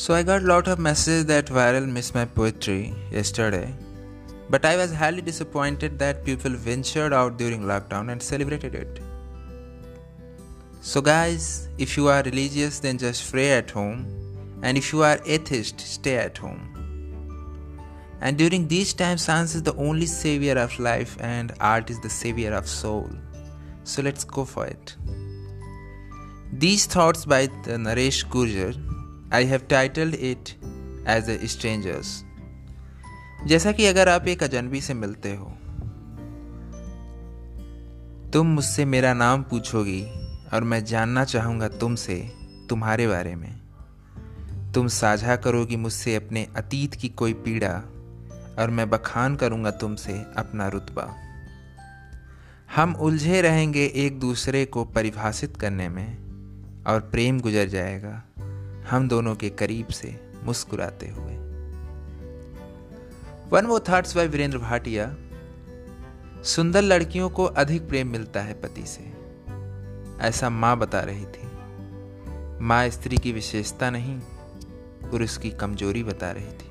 So I got a lot of messages that viral missed my poetry yesterday, but I was highly disappointed that people ventured out during lockdown and celebrated it. So guys, if you are religious then just pray at home, and if you are atheist, stay at home. And during these times, science is the only savior of life and art is the savior of soul. So let's go for it. These thoughts by the Naresh Gurjar I have titled it as a strangers जैसा कि अगर आप एक अजनबी से मिलते हो, तुम मुझसे मेरा नाम पूछोगी और मैं जानना चाहूँगा तुमसे, तुम्हारे बारे में। तुम साझा करोगी मुझसे अपने अतीत की कोई पीड़ा और मैं बखान करूँगा तुमसे अपना रुतबा। हम उलझे रहेंगे एक दूसरे को परिभाषित करने में और प्रेम गुजर जाएगा। हम दोनों के करीब से मुस्कुराते हुए। वन वो थॉट्स बाय वीरेंद्र भाटिया सुंदर लड़कियों को अधिक प्रेम मिलता है पति से। ऐसा माँ बता रही थी। माँ स्त्री की विशेषता नहीं पुरुष की कमज़ोरी बता रही थी।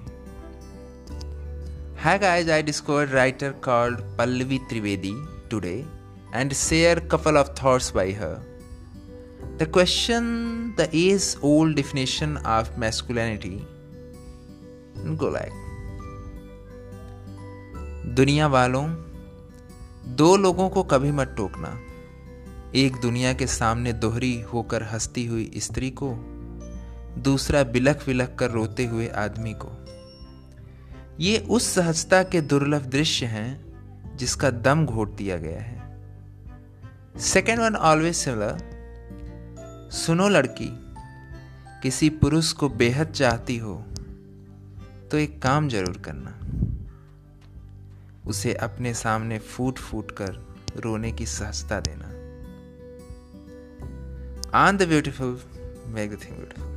है guys, I discovered writer called Pallavi Trivedi today and share couple of thoughts by her. The question, the age old definition of masculinity. Go like दुनिया वालों दो लोगों को कभी मत टोकना। एक दुनिया के सामने दोहरी होकर हंसती हुई स्त्री को दूसरा बिलख बिलख कर रोते हुए आदमी को। ये उस सहजता के दुर्लभ दृश्य हैं जिसका दम घोट दिया गया है। सेकेंड वन ऑलवेज सिमिलर सुनो लड़की, किसी पुरुष को बेहद चाहती हो तो एक काम ज़रूर करना। उसे अपने सामने फूट फूट कर रोने की सहजता देना। On the beautiful make the thing beautiful